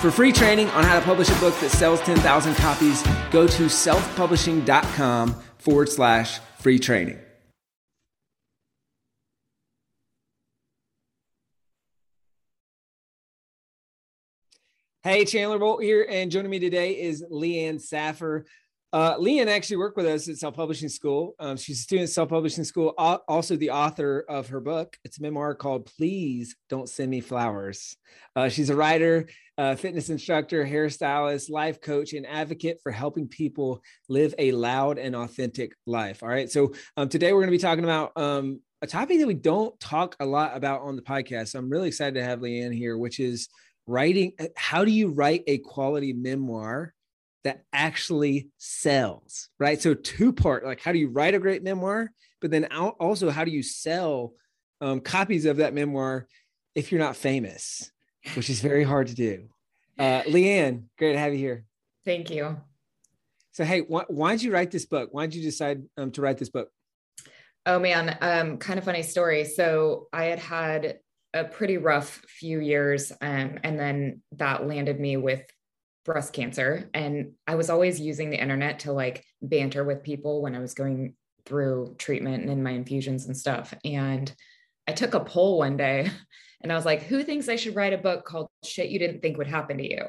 For free training on how to publish a book that sells 10,000 copies, go to selfpublishing.com forward slash free training. Hey, Chandler Bolt here, and joining me today is Leanne Saffer. Uh, Leanne actually worked with us at Self Publishing School. Um, she's a student at Self Publishing School, also the author of her book. It's a memoir called Please Don't Send Me Flowers. Uh, she's a writer, uh, fitness instructor, hairstylist, life coach, and advocate for helping people live a loud and authentic life. All right. So um, today we're going to be talking about um, a topic that we don't talk a lot about on the podcast. So I'm really excited to have Leanne here, which is writing. How do you write a quality memoir? That actually sells, right? So two part, like how do you write a great memoir, but then also how do you sell um, copies of that memoir if you're not famous, which is very hard to do. Uh, Leanne, great to have you here. Thank you. So, hey, why, why did you write this book? Why did you decide um, to write this book? Oh man, um, kind of funny story. So I had had a pretty rough few years, um, and then that landed me with breast cancer and I was always using the internet to like banter with people when I was going through treatment and in my infusions and stuff. And I took a poll one day and I was like, who thinks I should write a book called Shit You Didn't Think Would Happen to You?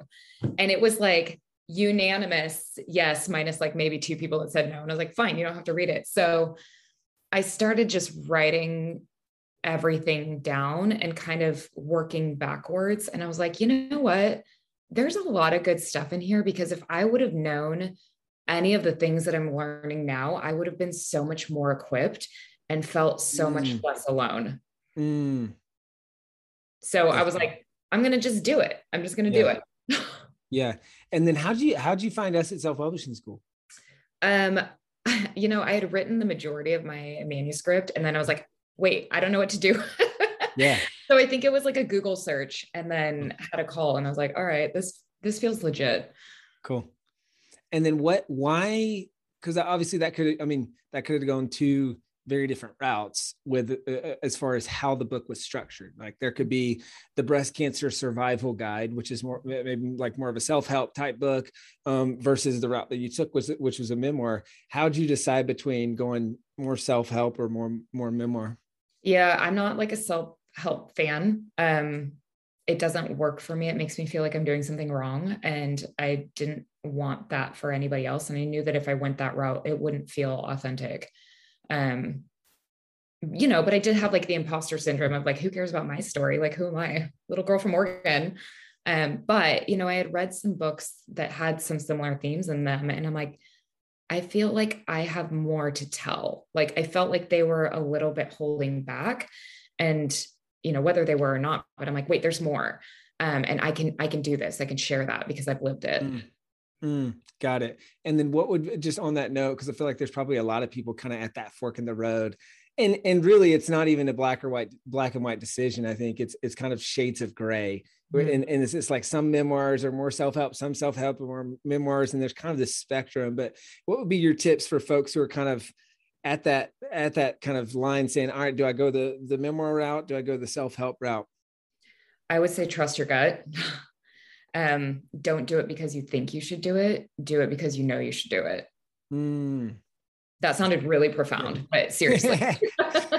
And it was like unanimous yes, minus like maybe two people that said no. And I was like, fine, you don't have to read it. So I started just writing everything down and kind of working backwards. And I was like, you know what? There's a lot of good stuff in here because if I would have known any of the things that I'm learning now, I would have been so much more equipped and felt so mm. much less alone. Mm. So I was like, I'm gonna just do it. I'm just gonna yeah. do it. yeah. And then how did you how did you find us at Self Publishing School? Um, you know, I had written the majority of my manuscript, and then I was like, wait, I don't know what to do. yeah. So I think it was like a Google search and then had a call and I was like, all right, this this feels legit. Cool. And then what why because obviously that could I mean that could have gone two very different routes with uh, uh, as far as how the book was structured like there could be the breast cancer survival guide which is more maybe like more of a self-help type book um, versus the route that you took was which was a memoir how did you decide between going more self-help or more more memoir yeah i'm not like a self help fan. Um, it doesn't work for me. It makes me feel like I'm doing something wrong. And I didn't want that for anybody else. And I knew that if I went that route, it wouldn't feel authentic. Um, you know, but I did have like the imposter syndrome of like, who cares about my story? Like, who am I? Little girl from Oregon. Um, but you know, I had read some books that had some similar themes in them. And I'm like, I feel like I have more to tell. Like I felt like they were a little bit holding back. And you know whether they were or not but i'm like wait there's more. Um, and i can i can do this. I can share that because i've lived it. Mm. Mm, got it. And then what would just on that note because i feel like there's probably a lot of people kind of at that fork in the road. And and really it's not even a black or white black and white decision. I think it's it's kind of shades of gray. Mm. and, and it's, it's like some memoirs are more self-help some self-help or more memoirs and there's kind of this spectrum. But what would be your tips for folks who are kind of at that at that kind of line saying all right do i go the the memoir route? Do i go the self-help route? I would say trust your gut. Um don't do it because you think you should do it. Do it because you know you should do it. Mm. that sounded really profound but seriously.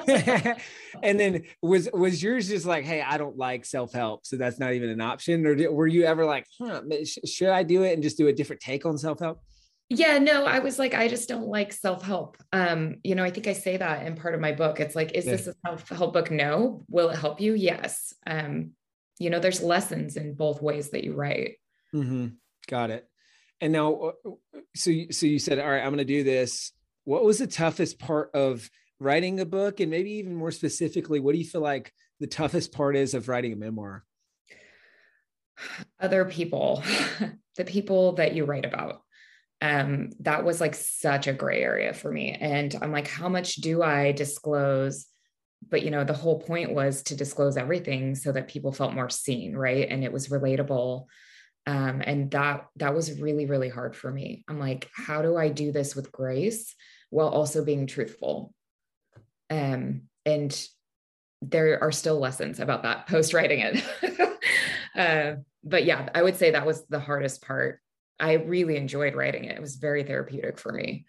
And then was was yours just like hey i don't like self-help so that's not even an option or did, were you ever like huh, should i do it and just do a different take on self-help yeah no i was like i just don't like self-help. Um you know i think i say that in part of my book. It's like is yeah. this a self-help book? No. Will it help you? Yes. Um you know there's lessons in both ways that you write. Mm-hmm. got it. And now uh, so so you said all right i'm going to do this. What was the toughest part of writing a book? And maybe even more specifically what do you feel like the toughest part is of writing a memoir? Other people. The people that you write about um, that was like such a gray area for me. And I'm like, how much do I disclose? But you know, the whole point was to disclose everything so that people felt more seen, right? And it was relatable. Um, and that that was really, really hard for me. I'm like, how do I do this with grace while also being truthful? Um, and there are still lessons about that post writing it. uh, but yeah, I would say that was the hardest part I really enjoyed writing it. It was very therapeutic for me.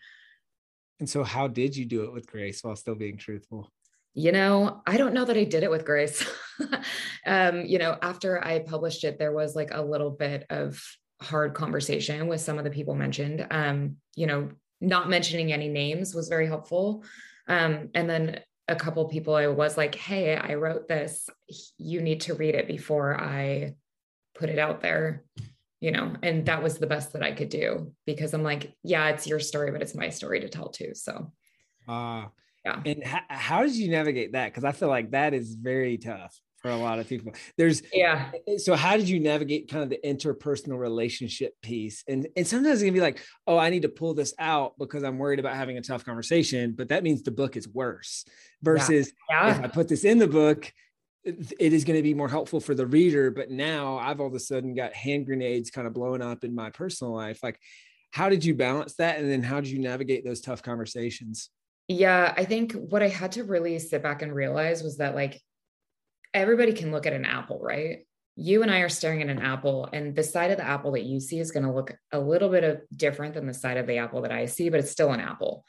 And so, how did you do it with grace while still being truthful? You know, I don't know that I did it with grace. um, you know, after I published it, there was like a little bit of hard conversation with some of the people mentioned. Um, you know, not mentioning any names was very helpful. Um, and then a couple people I was like, hey, I wrote this. You need to read it before I put it out there you know, and that was the best that I could do because I'm like, yeah, it's your story, but it's my story to tell too. So, uh, yeah. And h- how did you navigate that? Because I feel like that is very tough for a lot of people. There's yeah. So how did you navigate kind of the interpersonal relationship piece? And and sometimes it can be like, oh, I need to pull this out because I'm worried about having a tough conversation, but that means the book is worse. Versus yeah. Yeah. if I put this in the book, it is going to be more helpful for the reader but now i've all of a sudden got hand grenades kind of blowing up in my personal life. Like how did you balance that? And then how did you navigate those tough conversations? Yeah i think what i had to really sit back and realize was that like everybody can look at an apple right? You and i are staring at an apple and the side of the apple that you see is going to look a little bit of different than the side of the apple that i see but it's still an apple.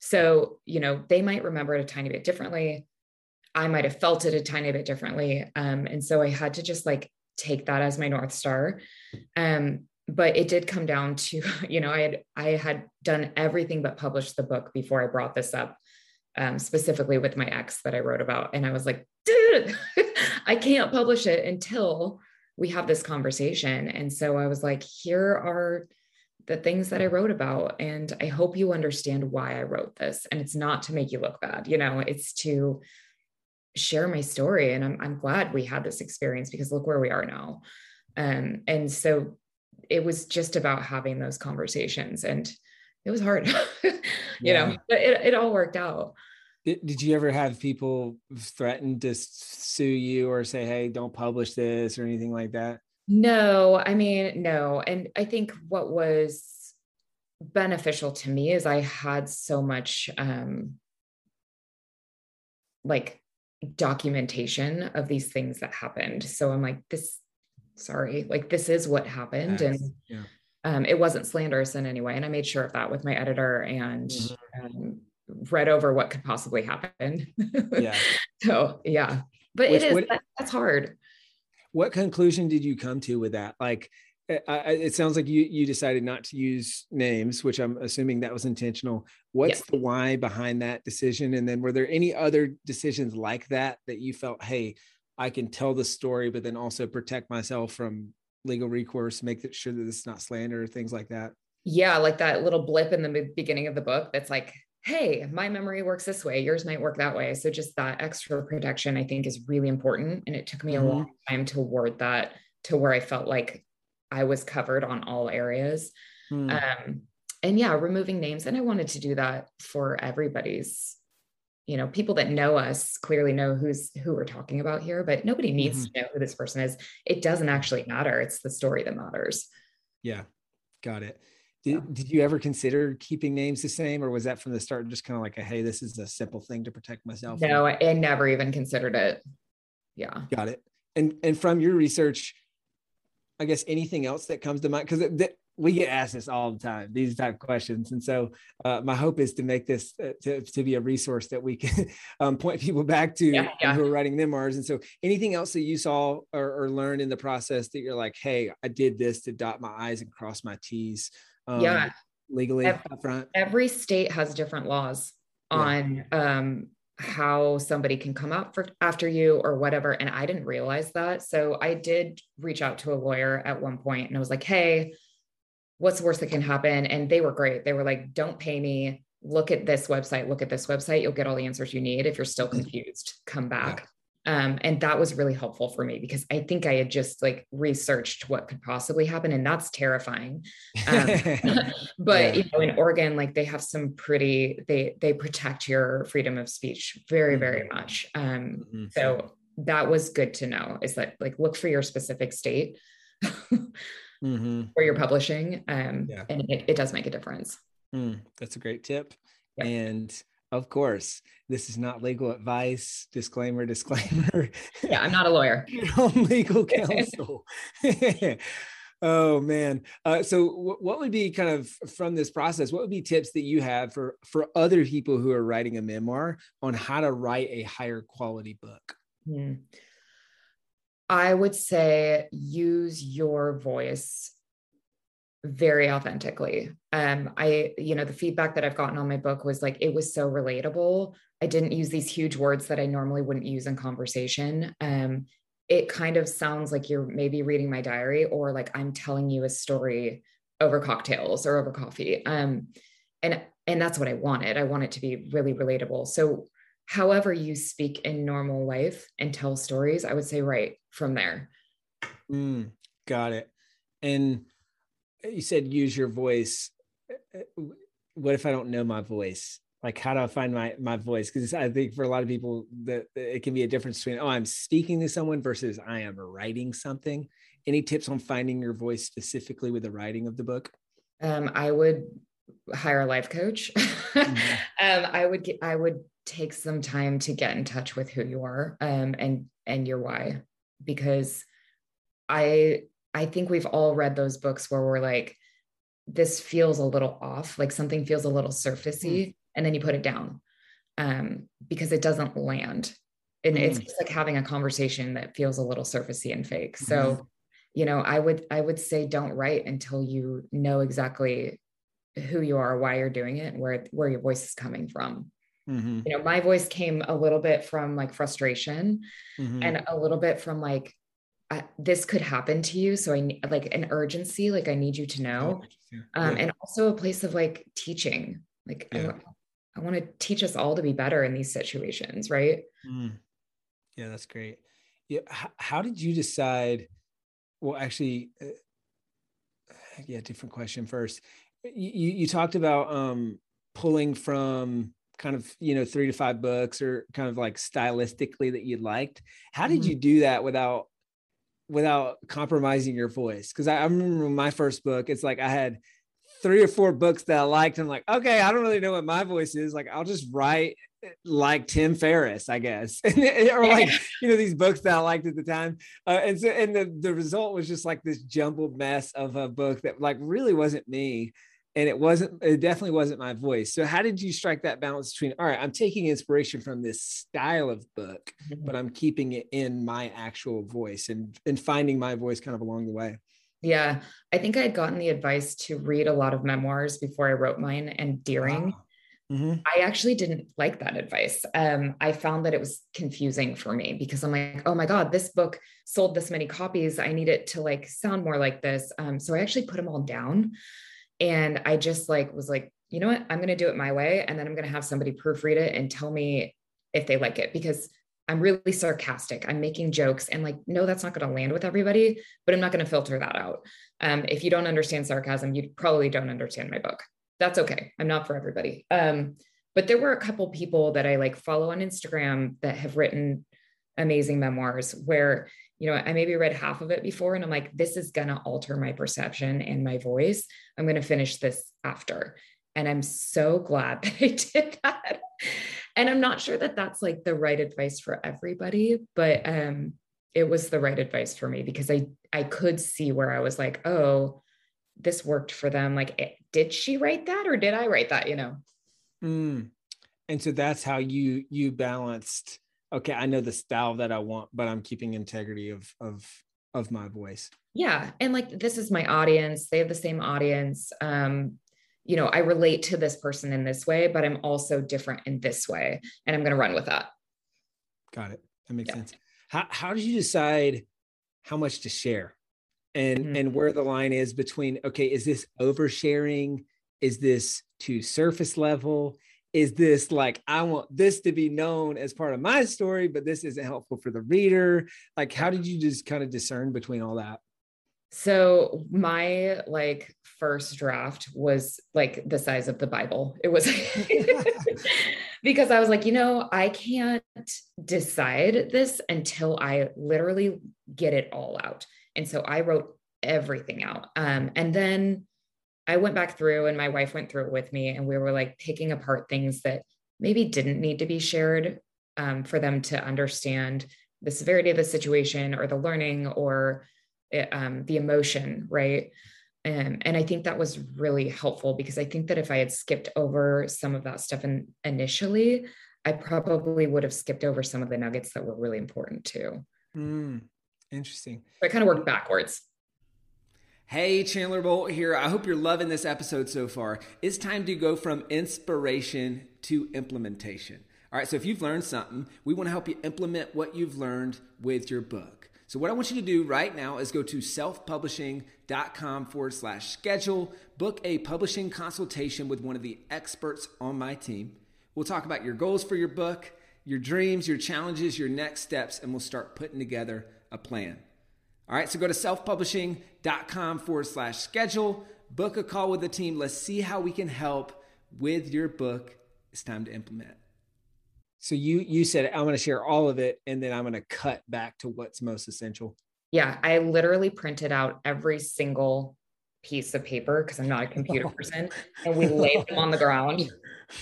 So you know they might remember it a tiny bit differently I might have felt it a tiny bit differently. Um, and so I had to just like take that as my North Star. Um, but it did come down to, you know, I had I had done everything but publish the book before I brought this up, um, specifically with my ex that I wrote about. And I was like, I can't publish it until we have this conversation. And so I was like, here are the things that I wrote about. And I hope you understand why I wrote this. And it's not to make you look bad, you know, it's to share my story. And I'm, I'm glad we had this experience because look where we are now. Um, and so it was just about having those conversations and it was hard, you yeah. know, but it, it all worked out. Did, did you ever have people threaten to sue you or say, Hey, don't publish this or anything like that? No, I mean, no. And I think what was beneficial to me is I had so much um like documentation of these things that happened. So I'm like, this, sorry, like this is what happened. Yes. And yeah. um, it wasn't slanderous in any way. And I made sure of that with my editor and mm-hmm. um, read over what could possibly happen. yeah. so yeah, but Which, it is, what, that, that's hard. What conclusion did you come to with that? Like, I, it sounds like you you decided not to use names, which I'm assuming that was intentional. What's the why behind that decision? And then were there any other decisions like that that you felt, hey, I can tell the story, but then also protect myself from legal recourse, make sure that it's not slander, things like that? Yeah, like that little blip in the beginning of the book that's like, hey, my memory works this way, yours might work that way. So just that extra protection, I think, is really important. And it took me mm-hmm. a long time to word that to where I felt like I was covered on all areas. Hmm. Um, and yeah, removing names. And I wanted to do that for everybody's, you know, people that know us clearly know who's who we're talking about here, but nobody needs mm-hmm. to know who this person is. It doesn't actually matter. It's the story that matters. Yeah. Got it. Did, yeah. did you ever consider keeping names the same or was that from the start just kind of like a hey this is a simple thing to protect myself no I, I never even considered it yeah got it and and from your research I guess anything else that comes to mind? Because we get asked this all the time these type of questions. And so uh, my hope is to make this uh, to, to be a resource that we can um, point people back to yeah, yeah. who are writing memoirs. And so anything else that you saw or, or, learned in the process that you're like hey i did this to dot my i's and cross my t's um, yeah. legally every, up front every state has different laws on yeah. um, how somebody can come up for after you or whatever and i didn't realize that. So i did reach out to a lawyer at one point and i was like hey what's the worst that can happen? And they were great. They were like don't pay me. Look at this website. Look at this website. You'll get all the answers you need if you're still mm. confused. Come back Um, and that was really helpful for me because I think I had just like researched what could possibly happen, and that's terrifying. Um, but yeah. you know, in Oregon, like they have some pretty they they protect your freedom of speech very very mm-hmm. much. Um, mm-hmm. So that was good to know. Is that like look for your specific state mm-hmm. where you're publishing, um, yeah. and it, it, does make a difference. Mm, that's a great tip, yep. and of course, this is not legal advice. Disclaimer, disclaimer. Yeah, I'm not a lawyer. legal counsel. oh man. Uh, so, w- what would be kind of from this process? What would be tips that you have for for other people who are writing a memoir on how to write a higher quality book? Hmm. I would say use your voice very authentically. Um, I, you know, the feedback that I've gotten on my book was like it was so relatable. I didn't use these huge words that I normally wouldn't use in conversation. Um, it kind of sounds like you're maybe reading my diary or like I'm telling you a story over cocktails or over coffee. Um, and and that's what I wanted. I want it to be really relatable. So however you speak in normal life and tell stories, I would say right from there. Mm, got it. And you said use your voice. What if I don't know my voice? Like, how do I find my my voice? Because I think for a lot of people that it can be a difference between oh, I'm speaking to someone versus I am writing something. Any tips on finding your voice specifically with the writing of the book? Um, I would hire a life coach. mm-hmm. um, I would get, I would take some time to get in touch with who you are um, and and your why, because I I think we've all read those books where we're like, this feels a little off, like something feels a little surfacey, mm. and then you put it down um, because it doesn't land. And mm. it's just like having a conversation that feels a little surfacey and fake. Mm. So, you know, I would I would say don't write until you know exactly who you are, why you're doing it, and where where your voice is coming from. Mm-hmm. You know, my voice came a little bit from like frustration mm-hmm. and a little bit from like This could happen to you so i like an urgency like i need you to know um, yeah. and also a place of like teaching like yeah. i, I want to teach us all to be better in these situations right mm. yeah that's great yeah how, how, did you decide well actually uh, yeah different question first you you talked about um pulling from kind of you know three to five books or kind of like stylistically that you liked how did mm-hmm. you do that without without compromising your voice. Because I, I, remember my first book, it's like I had three or four books that I liked. I'm like, okay, I don't really know what my voice is. Like, I'll just write eh, like Tim Ferriss, I guess, or like you know these books that I liked at the time. Uh, and so, and the the result was just like this jumbled mess of a book that like really wasn't me and it wasn't it definitely wasn't my voice so how did you strike that balance between all right i'm taking inspiration from this style of book mm-hmm. but i'm keeping it in my actual voice and and finding my voice kind of along the way yeah i think i had gotten the advice to read a lot of memoirs before i wrote mine and deering wow. Mm-hmm. I actually didn't like that advice. Um, I found that it was confusing for me because I'm like, oh my God, this book sold this many copies. I need it to like sound more like this. Um, so I actually put them all down. And I just like was like, you know what? I'm going to do it my way. And then I'm going to have somebody proofread it and tell me if they like it because I'm really sarcastic. I'm making jokes and like, no, that's not going to land with everybody, but I'm not going to filter that out. Um, if you don't understand sarcasm, you probably don't understand my book. That's okay. I'm not for everybody. Um, but there were a couple people that I like follow on Instagram that have written amazing memoirs where you know, I maybe read half of it before and I'm like, this is going to alter my perception and my voice. I'm going to finish this after. And I'm so glad that I did that. And I'm not sure that that's like the right advice for everybody, but um, it was the right advice for me because I I could see where I was like, oh, this worked for them. Like, it, did she write that or did I write that? You know. Mm. And so that's how you you balanced okay, I know the style that I want, but I'm keeping integrity of of of my voice. Yeah, and like this is my audience. They have the same audience. Um, you know, I relate to this person in this way, but I'm also different in this way, and I'm going to run with that. Got it. That makes yeah. sense. How how did you decide how much to share, and mm-hmm. and where the line is between okay, is this oversharing? Is this to surface level? Is this like I want this to be known as part of my story, but this isn't helpful for the reader? Like, how did you just kind of discern between all that? So my like first draft was like the size of the Bible. It was because I was like, you know, I can't decide this until I literally get it all out. And so I wrote everything out. Um, and then I went back through and my wife went through it with me and we were like picking apart things that maybe didn't need to be shared um, for them to understand the severity of the situation or the learning or eh, um, the emotion, right? Um, and I think that was really helpful because I think that if I had skipped over some of that stuff in, initially, I probably would have skipped over some of the nuggets that were really important too. Mm, interesting. So I kind of worked backwards. Hey, Chandler Bolt here. I hope you're loving this episode so far. It's time to go from inspiration to implementation. All right, so if you've learned something, we want to help you implement what you've learned with your book. So, what I want you to do right now is go to selfpublishing.com forward slash schedule, book a publishing consultation with one of the experts on my team. We'll talk about your goals for your book, your dreams, your challenges, your next steps, and we'll start putting together a plan. All right, so go to selfpublishing.com forward slash schedule, book a call with the team. Let's see how we can help with your book. It's time to implement. So you you said I'm going to share all of it and then I'm going to cut back to what's most essential. Yeah, I literally printed out every single piece of paper because I'm not a computer person, and we laid them on the ground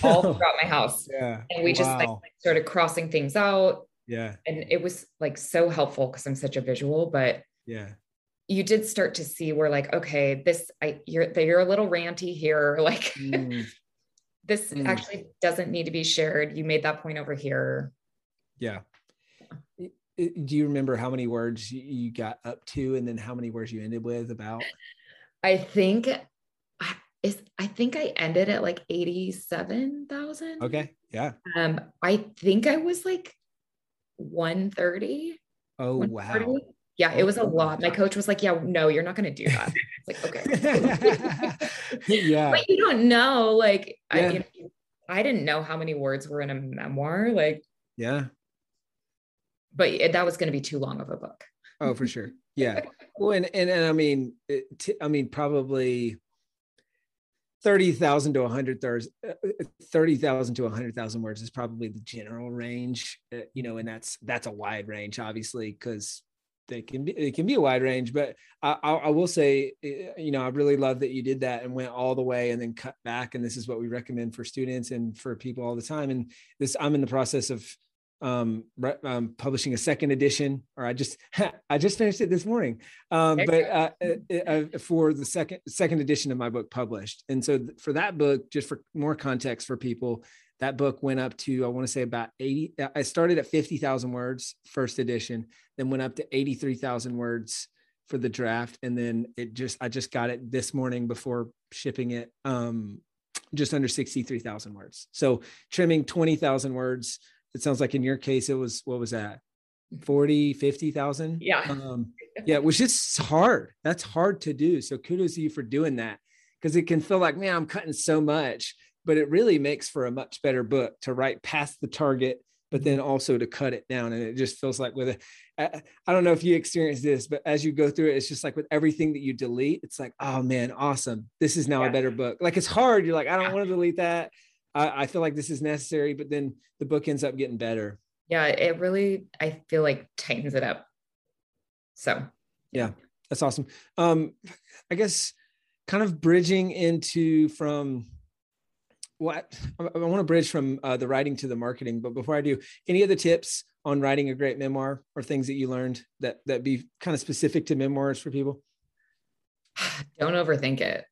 all throughout my house. Yeah, and we wow. just like started crossing things out. Yeah, and it was like so helpful because I'm such a visual, but yeah. you did start to see where like okay this i you're you're a little ranty here like mm. this mm. actually doesn't need to be shared. You made that point over here. Yeah. Do you remember how many words you got up to and then how many words you ended with about? I think is i think i ended at like 87000 okay. Yeah. Um i think i was like 130 oh 130. wow yeah, it was a lot. My coach was like, "Yeah, no, you're not going to do that." like, okay. yeah. But you don't know. Like, yeah. I, you know, I didn't know how many words were in a memoir. Like, yeah. But it, that was going to be too long of a book. oh, for sure. Yeah. well, and, and, and I mean, it, t- I mean, probably 30,000 to 100 uh, 30,000 to 100,000 words is probably the general range, uh, you know, and that's, that's a wide range, obviously, because they can be it can be a wide range but I, I, will say eh, you know i really love that you did that and went all the way and then cut back and this is what we recommend for students and for people all the time. And this i'm in the process of um, um publishing a second edition or i just i just finished it this morning. Um but uh, uh, for the second second edition of my book published. And so for that book just for more context for people that book went up to i want to say about 80 i started at 50000 words first edition then went up to 83000 words for the draft and then it just i just got it this morning before shipping it um just under 63000 words. So trimming 20000 words it sounds like in your case it was what was that? 40 50000 yeah. Um yeah which is hard. That's hard to do. So kudos to you for doing that because it can feel like man i'm cutting so much but it really makes for a much better book to write past the target but then also to cut it down. And it just feels like with a I, I don't know if you experience this but as you go through it it's just like with everything that you delete it's like oh man awesome. This is now yeah. a better book. Like it's hard. You're like i don't yeah. want to delete that. I, I feel like this is necessary but then the book ends up getting better. Yeah it really i feel like tightens it up. So yeah that's awesome. Um i guess kind of bridging into from what I, I want to bridge from uh, the writing to the marketing, but before I do, any other tips on writing a great memoir or things that you learned that that be kind of specific to memoirs for people? Don't overthink it.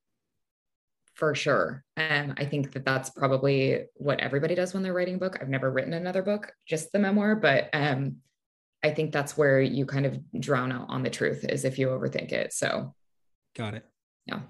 For sure. And I think that that's probably what everybody does when they're writing a book. I've never written another book, just the memoir, but um, I think that's where you kind of drown out on the truth is if you overthink it. So, got it. Yeah.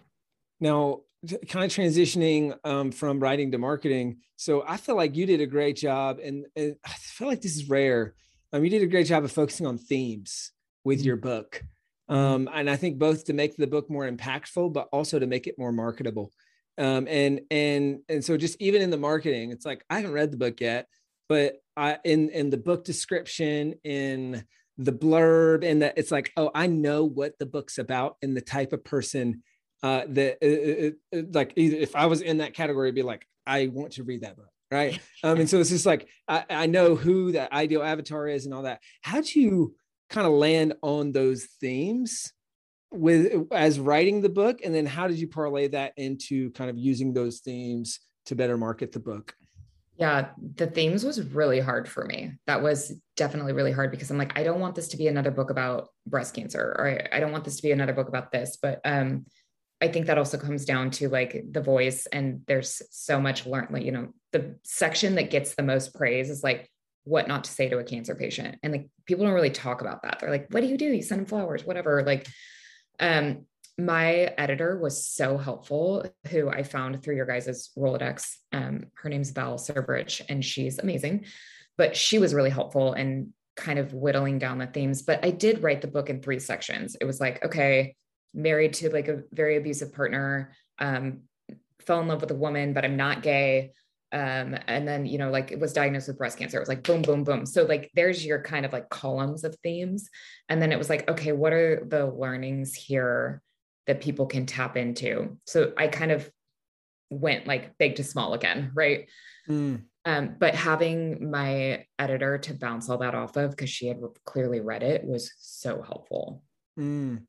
Now, kind of transitioning um, from writing to marketing. So I feel like you did a great job, and, and, I feel like this is rare. Um, you did a great job of focusing on themes with your mm-hmm. book, um, and I think both to make the book more impactful, but also to make it more marketable. um, and and and so just even in the marketing it's like i haven't read the book yet but i in in the book description in the blurb and that it's like oh i know what the book's about and the type of person uh that uh, uh, uh like if i was in that category it'd be like i want to read that book right? Um and so it's just like i, I know who that ideal avatar is and all that. How'd you kind of land on those themes with as writing the book? And then how did you parlay that into kind of using those themes to better market the book? Yeah the themes was really hard for me. That was definitely really hard because i'm like i don't want this to be another book about breast cancer or i, I don't want this to be another book about this. But um i think that also comes down to like the voice and there's so much learn like you know the section that gets the most praise is like what not to say to a cancer patient and like people don't really talk about that they're like what do you do you send them flowers whatever like um, my editor was so helpful, who I found through your guys' Rolodex. Um, her name's Val Surbridge, and she's amazing. But she was really helpful in kind of whittling down the themes. But I did write the book in three sections. It was like, okay, married to like a very abusive partner, um, fell in love with a woman, but I'm not gay um, and then you know like it was diagnosed with breast cancer. It was like boom boom boom. So like there's your kind of like columns of themes. And then it was like okay what are the learnings here that people can tap into? So i kind of went like big to small again right? Mm. um, but having my editor to bounce all that off of because she had clearly read it was so helpful. Mm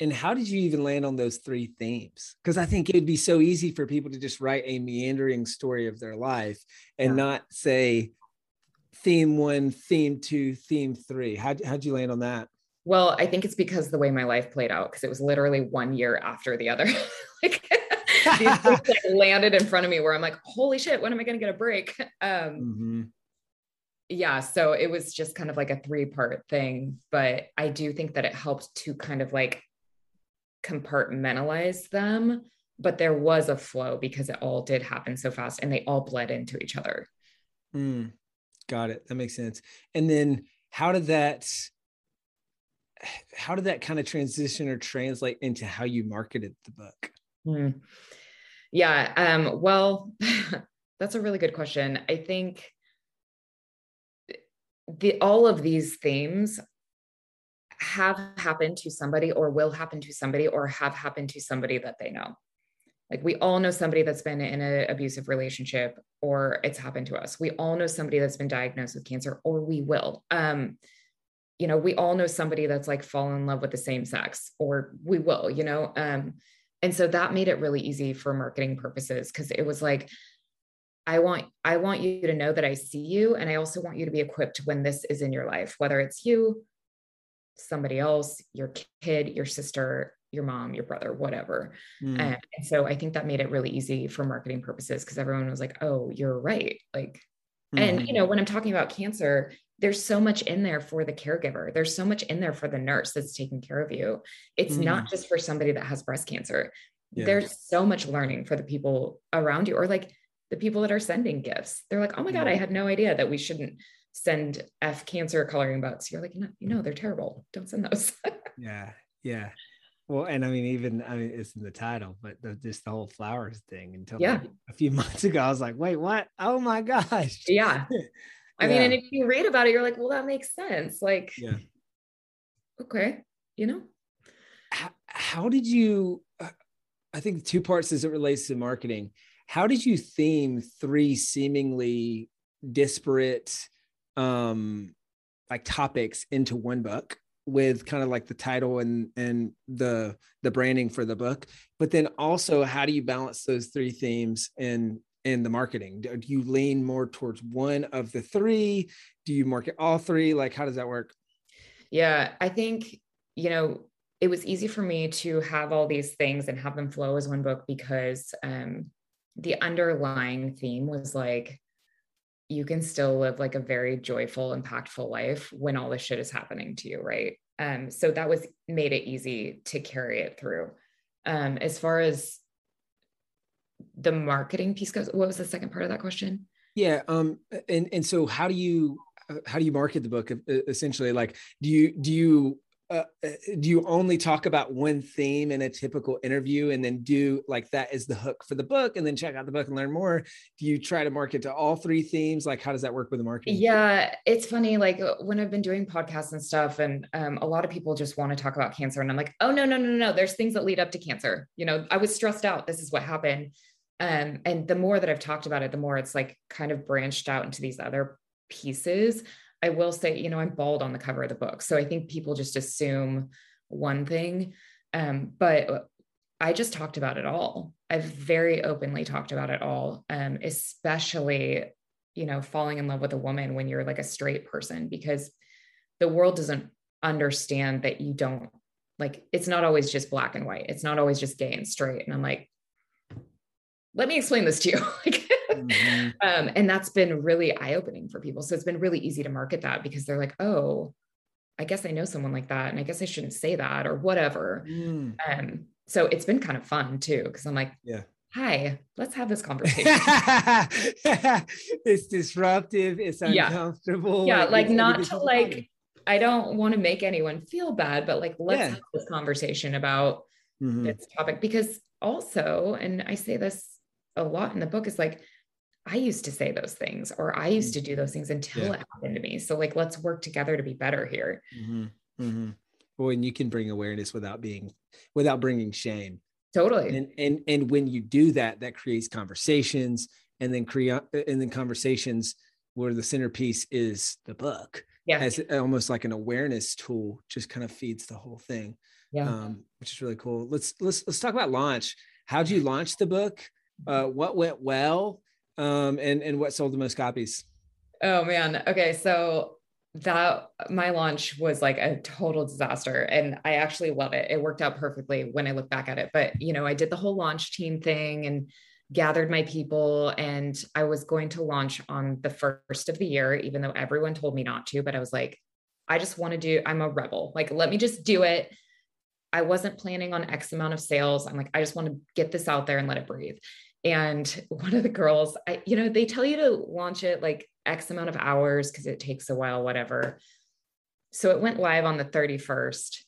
and how did you even land on those three themes? Because i think it would be so easy for people to just write a meandering story of their life and yeah. not say theme one theme two theme three. How, how'd you land on that? Well i think it's because the way my life played out because it was literally one year after the other. Like these things like landed in front of me where i'm like holy shit when am i going to get a break? Um mm-hmm. yeah so it was just kind of like a three part thing but i do think that it helped to kind of like compartmentalize them, but there was a flow because it all did happen so fast and they all bled into each other. Mm, got it. That makes sense. And then how did that how did that kind of transition or translate into how you marketed the book? Mm. Yeah. Um, well, that's a really good question. I think the all of these themes have happened to somebody or will happen to somebody or have happened to somebody that they know. Like we all know somebody that's been in an abusive relationship or it's happened to us. We all know somebody that's been diagnosed with cancer or we will. Um, you know, we all know somebody that's like fallen in love with the same sex or we will, you know. Um, and so that made it really easy for marketing purposes because it was like, I want I want you to know that I see you and I also want you to be equipped when this is in your life, whether it's you, somebody else, your kid, your sister, your mom, your brother, whatever. Mm. And, and, so I think that made it really easy for marketing purposes because everyone was like, oh, you're right. Like, mm. and you mm-hmm. know, when I'm talking about cancer, there's so much in there for the caregiver. There's so much in there for the nurse that's taking care of you. It's mm. not just for somebody that has breast cancer. Yeah. There's so much learning for the people around you or like the people that are sending gifts. They're like, oh my God, I had no idea that we shouldn't send F cancer coloring books. You're like, no, you know, they're terrible. Don't send those. yeah. Yeah. Well, and I mean, even I mean, it's in the title, but the, just the whole flowers thing. Until yeah, like a few months ago, I was like, "Wait, what? Oh my gosh!" Yeah, I mean, and if you read about it, you're like, "Well, that makes sense." Like, yeah, okay, you know. How, how did you? Uh, I think two parts as it relates to marketing. How did you theme three seemingly disparate um like topics into one book with kind of like the title and and the the branding for the book. But then also how do you balance those three themes in in the marketing? Do you lean more towards one of the three? Do you market all three? Like how does that work? Yeah i think you know it was easy for me to have all these things and have them flow as one book because um the underlying theme was like you can still live like a very joyful, impactful life when all this shit is happening to you, right? Um, so that was made it easy to carry it through. Um, as far as the marketing piece goes, what was the second part of that question? Yeah. Um, and and so how do you how do you market the book essentially? Like, do you do you uh, uh, do you only talk about one theme in a typical interview and then do like that is the hook for the book and then check out the book and learn more? Do you try to market to all three themes? Like how does that work with the marketing? Yeah it's funny like when i've been doing podcasts and stuff and um, a lot of people just want to talk about cancer and i'm like oh no no no no there's things that lead up to cancer. You know i was stressed out this is what happened. Um, and the more that i've talked about it the more it's like kind of branched out into these other pieces I will say, you know, I'm bald on the cover of the book. So I think people just assume one thing. Um, but I just talked about it all. I've very openly talked about it all, um, especially, you know, falling in love with a woman when you're like a straight person, because the world doesn't understand that you don't like, it's not always just black and white. It's not always just gay and straight. And I'm like, let me explain this to you. like, mm-hmm. um, and that's been really eye opening for people. So it's been really easy to market that because they're like, oh, I guess I know someone like that. And I guess I shouldn't say that or whatever. Mm. Um, so it's been kind of fun too, because I'm like, yeah. Hi, let's have this conversation. it's disruptive. It's uncomfortable. Yeah, yeah like not to like, I don't want to make anyone feel bad, but like, let's yeah. have this conversation about mm-hmm. this topic because also, and I say this a lot in the book is like I used to say those things or I used to do those things until yeah. it happened to me. So like let's work together to be better here. Mm-hmm. Mm-hmm. Well, and you can bring awareness without being without bringing shame. Totally. And and and when you do that, that creates conversations, and then create and then conversations where the centerpiece is the book. Yeah. As almost like an awareness tool, just kind of feeds the whole thing. Yeah. Um, which is really cool. Let's let's let's talk about launch. How'd you launch the book? uh, what went well um, and and what sold the most copies? Oh man. Okay so that my launch was like a total disaster and i actually love it. It worked out perfectly when i look back at it but you know i did the whole launch team thing and gathered my people and i was going to launch on the first of the year even though everyone told me not to but i was like i just want to do i'm a rebel. Like let me just do it. I wasn't planning on x amount of sales. I'm like i just want to get this out there and let it breathe and one of the girls I, you know they tell you to launch it like x amount of hours because it takes a while whatever. So it went live on the 31st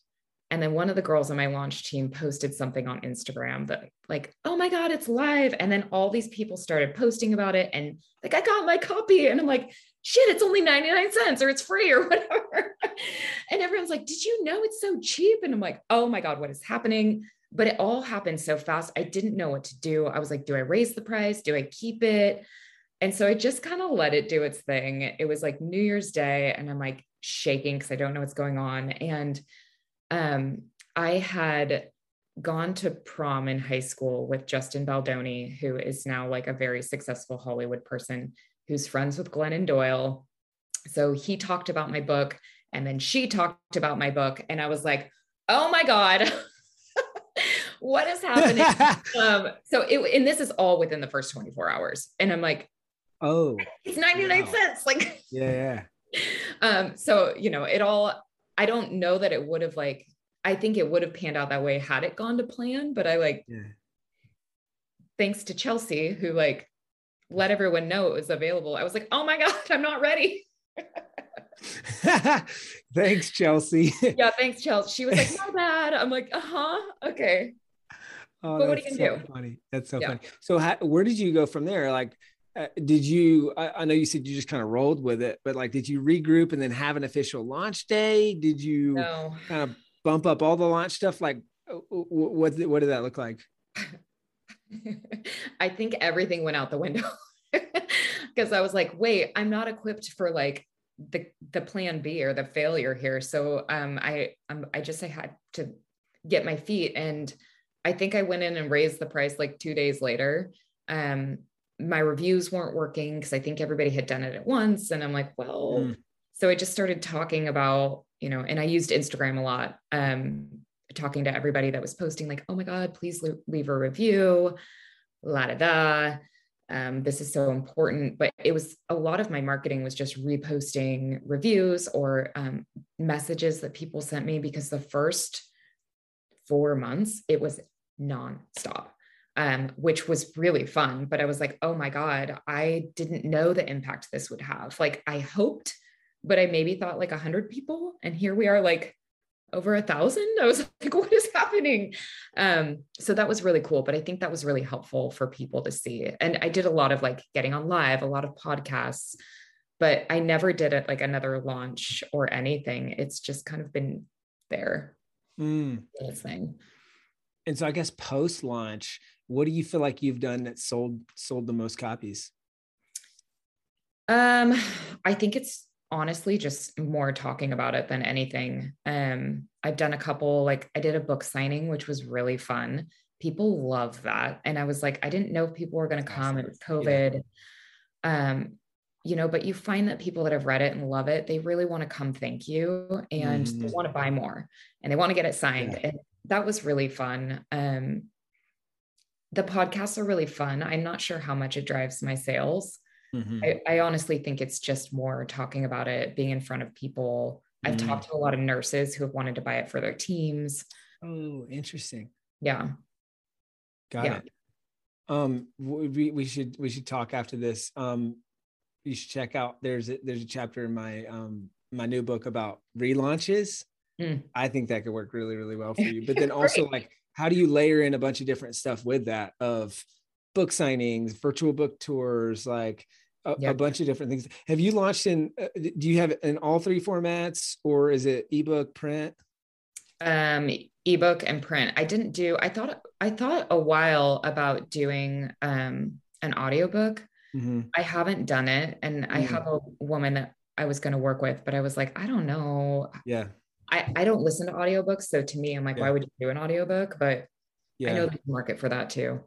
and then one of the girls on my launch team posted something on instagram that like oh my god it's live. And then all these people started posting about it. And like i got my copy and i'm like shit it's only 99 cents or it's free or whatever. And everyone's like did you know it's so cheap? And i'm like oh my god what is happening but it all happened so fast. I didn't know what to do. I was like, do I raise the price? Do I keep it? And so I just kind of let it do its thing. It was like New Year's Day, and I'm like shaking because I don't know what's going on. And um, I had gone to prom in high school with Justin Baldoni, who is now like a very successful Hollywood person who's friends with Glennon Doyle. So he talked about my book, and then she talked about my book, and I was like, oh my God. what is happening? um, so it, and this is all within the first 24 hours. And I'm like, oh, it's 99 wow. cents. Like, yeah, yeah. Um, so, you know, it all, I don't know that it would have like, I think it would have panned out that way had it gone to plan, but I like, yeah. thanks to Chelsea, who like let everyone know it was available. I was like, oh my God, I'm not ready. thanks, Chelsea. yeah, thanks, Chelsea. She was like, my bad. I'm like, uh huh. Okay. Oh, but what are you gonna so do? Funny. That's so yeah. funny. So, how, where did you go from there? Like, uh, did you? I, I, know you said you just kind of rolled with it, but like, did you regroup and then have an official launch day? Did you no. kind of bump up all the launch stuff? Like, uh, what what did that look like? I think everything went out the window because I was like, wait, I'm not equipped for like the the plan B or the failure here. So um, I um, I just I had to get my feet, and I think I went in and raised the price like two days later. Um, my reviews weren't working because I think everybody had done it at once, and I'm like, well, mm. so I just started talking about you know, and I used Instagram a lot. Um, talking to everybody that was posting like, oh my god, please leave a review, la da da um, this is so important but it was a lot of my marketing was just reposting reviews or um, messages that people sent me because the first four months it was nonstop um, which was really fun but i was like oh my god i didn't know the impact this would have like i hoped but i maybe thought like a 100 people and here we are like over a thousand. I was like, what is happening? Um, so that was really cool. But I think that was really helpful for people to see. And I did a lot of like getting on live, a lot of podcasts, but I never did it like another launch or anything. It's just kind of been there. Mm. thing. And so I guess post launch, what do you feel like you've done that sold sold the most copies? Um, I think it's honestly just more talking about it than anything. Um, I've done a couple, like I did a book signing, which was really fun. People love that. And I was like, I didn't know if people were going to come. It was COVID. Yeah. Um, you know, but you find that people that have read it and love it, they really want to come thank you and mm. they want to buy more and they want to get it signed. Yeah. And that was really fun. Um, the podcasts are really fun. I'm not sure how much it drives my sales. Mm-hmm. I, I, honestly think it's just more talking about it, being in front of people. I've mm. talked to a lot of nurses who have wanted to buy it for their teams. Oh, interesting. Yeah. Got yeah. it. Um, we, we should, we should talk after this. Um, you should check out, there's a, there's a chapter in my, um, my new book about relaunches. Mm. I think that could work really, really well for you. But then also like, how do you layer in a bunch of different stuff with that of book signings, virtual book tours, like a, yep. a bunch of different things. Have you launched in? Uh, do you have it in all three formats, or is it ebook, print? Um, ebook and print. I didn't do. I thought I thought a while about doing um an audiobook. Mm-hmm. I haven't done it, and mm-hmm. I have a woman that I was going to work with, but I was like, I don't know. Yeah. I, I don't listen to audiobooks. So to me, I'm like, yeah. why would you do an audiobook? But yeah. I know there's a market for that too.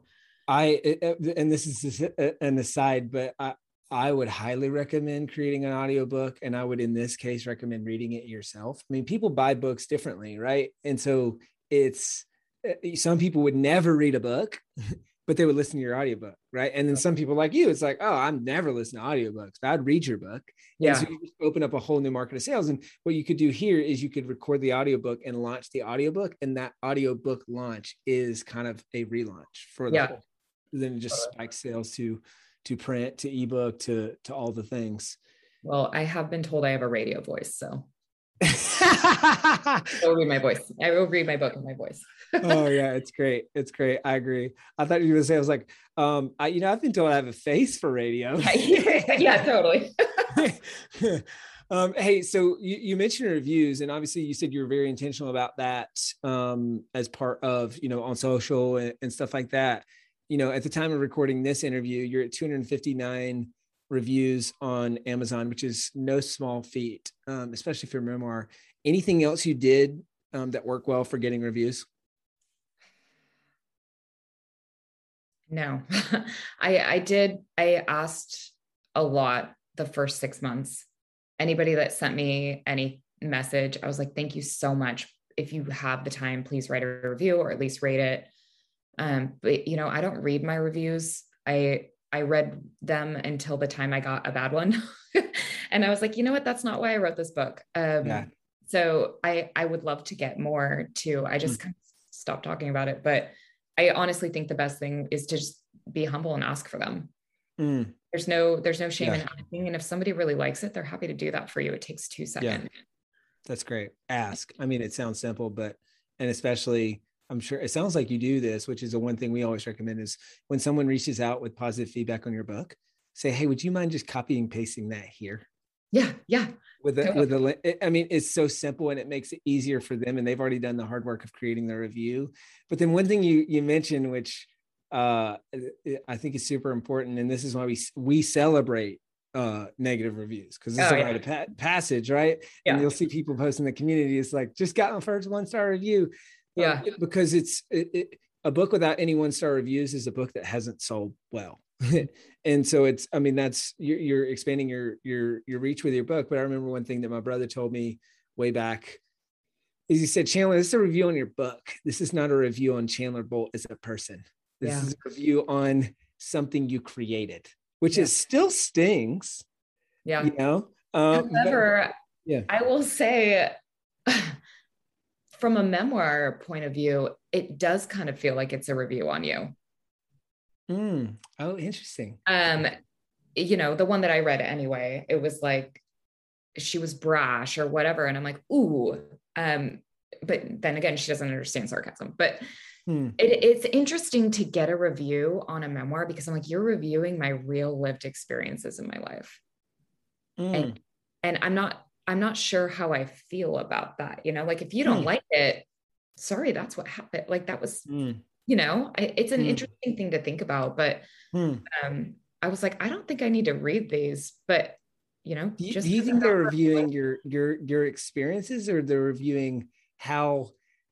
I and this is an aside, but I I would highly recommend creating an audiobook and I would in this case recommend reading it yourself. I mean, people buy books differently, right? And so it's eh, some people would never read a book, but they would listen to your audiobook, right? And then some people like you, it's like, oh, I'm never listening to audiobooks, but I'd read your book. Yeah. And so you just open up a whole new market of sales. And what you could do here is you could record the audiobook and launch the audiobook. And that audiobook launch is kind of a relaunch for the yeah. whole then it just spikes sales to to print to ebook to to all the things well i have been told i have a radio voice so I will read my voice. I will read my book in my voice. oh yeah, it's great. It's great. I agree. I thought you were gonna say I was like, um, I you know, I've been told I have a face for radio. yeah, totally. um, hey, so you, you mentioned reviews, and obviously you said you were very intentional about that um, as part of you know on social and, and stuff like that you know, at the time of recording this interview, you're at 259 reviews on Amazon, which is no small feat, um, especially for memoir. Anything else you did um, that worked well for getting reviews? No, I I did. I asked a lot the first six months. Anybody that sent me any message, I was like, "Thank you so much. If you have the time, please write a review or at least rate it." Um, but you know, I don't read my reviews. I I read them until the time I got a bad one. and I was like, you know what? That's not why I wrote this book. Um, yeah. so I I would love to get more too. I just mm. kind of stopped talking about it. But I honestly think the best thing is to just be humble and ask for them. Mm. There's no there's no shame yeah. in asking. And if somebody really likes it, they're happy to do that for you. It takes two seconds. Yeah. That's great. Ask. I mean, it sounds simple, but and especially I'm sure it sounds like you do this, which is the one thing we always recommend is when someone reaches out with positive feedback on your book, say, Hey, would you mind just copying pasting that here? Yeah. Yeah. With a, with a, I mean, it's so simple and it makes it easier for them. And they've already done the hard work of creating the review. But then one thing you, you mentioned, which uh, I think is super important. And this is why we, we celebrate uh negative reviews because it's oh, a yeah. of pa- passage right yeah. and you'll see people post in the community it's like just got my first one star review yeah. um, because it's it, it, a book without any one star reviews is a book that hasn't sold well. And so it's i mean that's you're, you're, expanding your your your reach with your book but i remember one thing that my brother told me way back is he said chandler this is a review on your book. This is not a review on chandler bolt as a person. This yeah. is a review on something you created which yeah. is still stings yeah. you know? Um, however but, yeah. I will say from a memoir point of view, it does kind of feel like it's a review on you. Mm. Oh, interesting. Um, you know, the one that I read anyway, it was like she was brash or whatever. And I'm like, ooh, um, but then again, she doesn't understand sarcasm. But hmm. it, it's interesting to get a review on a memoir because I'm like, you're reviewing my real lived experiences in my life. Mm. And and I'm not I'm not sure how I feel about that. You know, like if you don't mm. like it, sorry, that's what happened. Like that was, mm. you know, I, it's an interesting thing to think about. But um, I was like, I don't think I need to read these, but you know, do you, do you think they're reviewing your your your experiences or they're reviewing how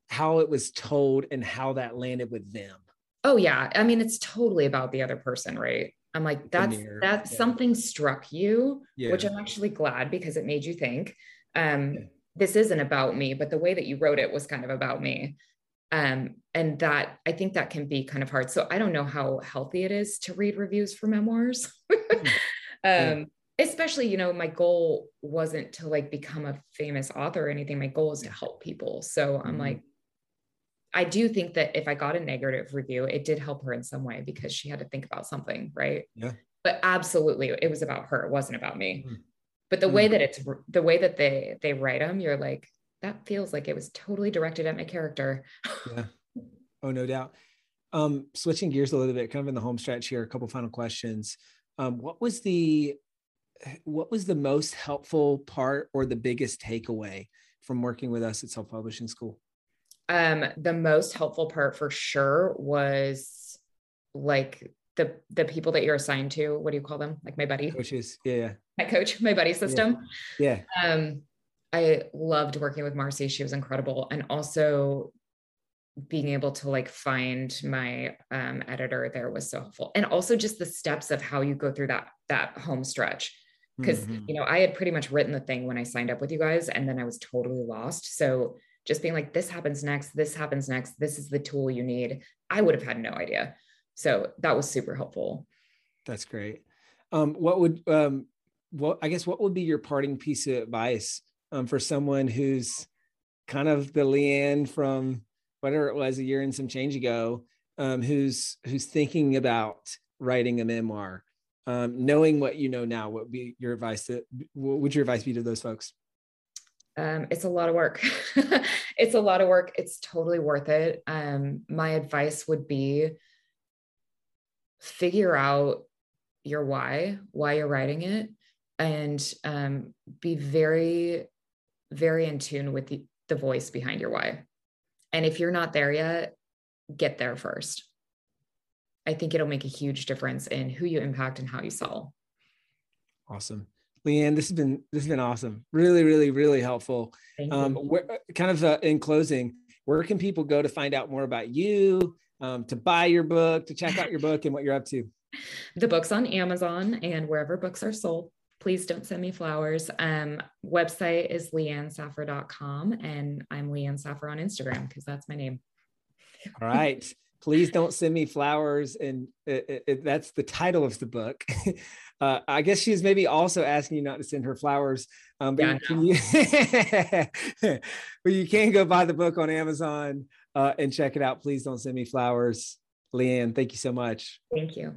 how it was told and how that landed with them? Oh yeah. I mean, it's totally about the other person, right? I'm like, that's that's yeah. something struck you, yeah. which I'm actually glad because it made you think. Um, yeah. this isn't about me, but the way that you wrote it was kind of about me. Um, and that I think that can be kind of hard. So I don't know how healthy it is to read reviews for memoirs. um, especially, you know, my goal wasn't to like become a famous author or anything. My goal is to help people. So I'm mm-hmm. like, I do think that if I got a negative review, it did help her in some way because she had to think about something, right? Yeah. But absolutely, it was about her. It wasn't about me. Mm. But the mm. way that it's the way that they they write them, you're like, that feels like it was totally directed at my character. yeah. Oh, no doubt. Um, switching gears a little bit, kind of in the home stretch here, a couple final questions. Um, what was the what was the most helpful part or the biggest takeaway from working with us at self publishing school? Um the most helpful part for sure was like the the people that you're assigned to what do you call them? Like my buddy? Coaches yeah my coach my buddy system. Yeah, yeah. um i loved working with marcy. She was incredible. And also being able to like find my um, editor there was so helpful. And also just the steps of how you go through that that home stretch. Because mm-hmm. you know i had pretty much written the thing when i signed up with you guys and then i was totally lost. So just being like, this happens next, this happens next, this is the tool you need. I would have had no idea. So that was super helpful. That's great. Um, what would, um, what, I guess, what would be your parting piece of advice um, for someone who's kind of the Leanne from whatever it was a year and some change ago, um, who's, who's thinking about writing a memoir, um, knowing what you know now, what would be your advice to, what would your advice be to those folks? Um, it's a lot of work. it's a lot of work. It's totally worth it. Um, my advice would be figure out your why, why you're writing it, and um, be very, very in tune with the, the voice behind your why. And if you're not there yet, get there first. I think it'll make a huge difference in who you impact and how you sell. Awesome. Leanne, this has been this has been awesome. Really, really, really helpful. Um, where, kind of uh, in closing, where can people go to find out more about you, um, to buy your book, to check out your book, and what you're up to? The book's on Amazon and wherever books are sold. Please don't send me flowers. Um, website is leannesaffer.com and I'm Leanne Saffer on Instagram because that's my name. All right. Please don't send me flowers. And it, it, that's the title of the book. Uh, I guess she's maybe also asking you not to send her flowers. Um, but, yeah, you, you but you can go buy the book on Amazon uh, and check it out. Please don't send me flowers. Leanne, thank you so much. Thank you.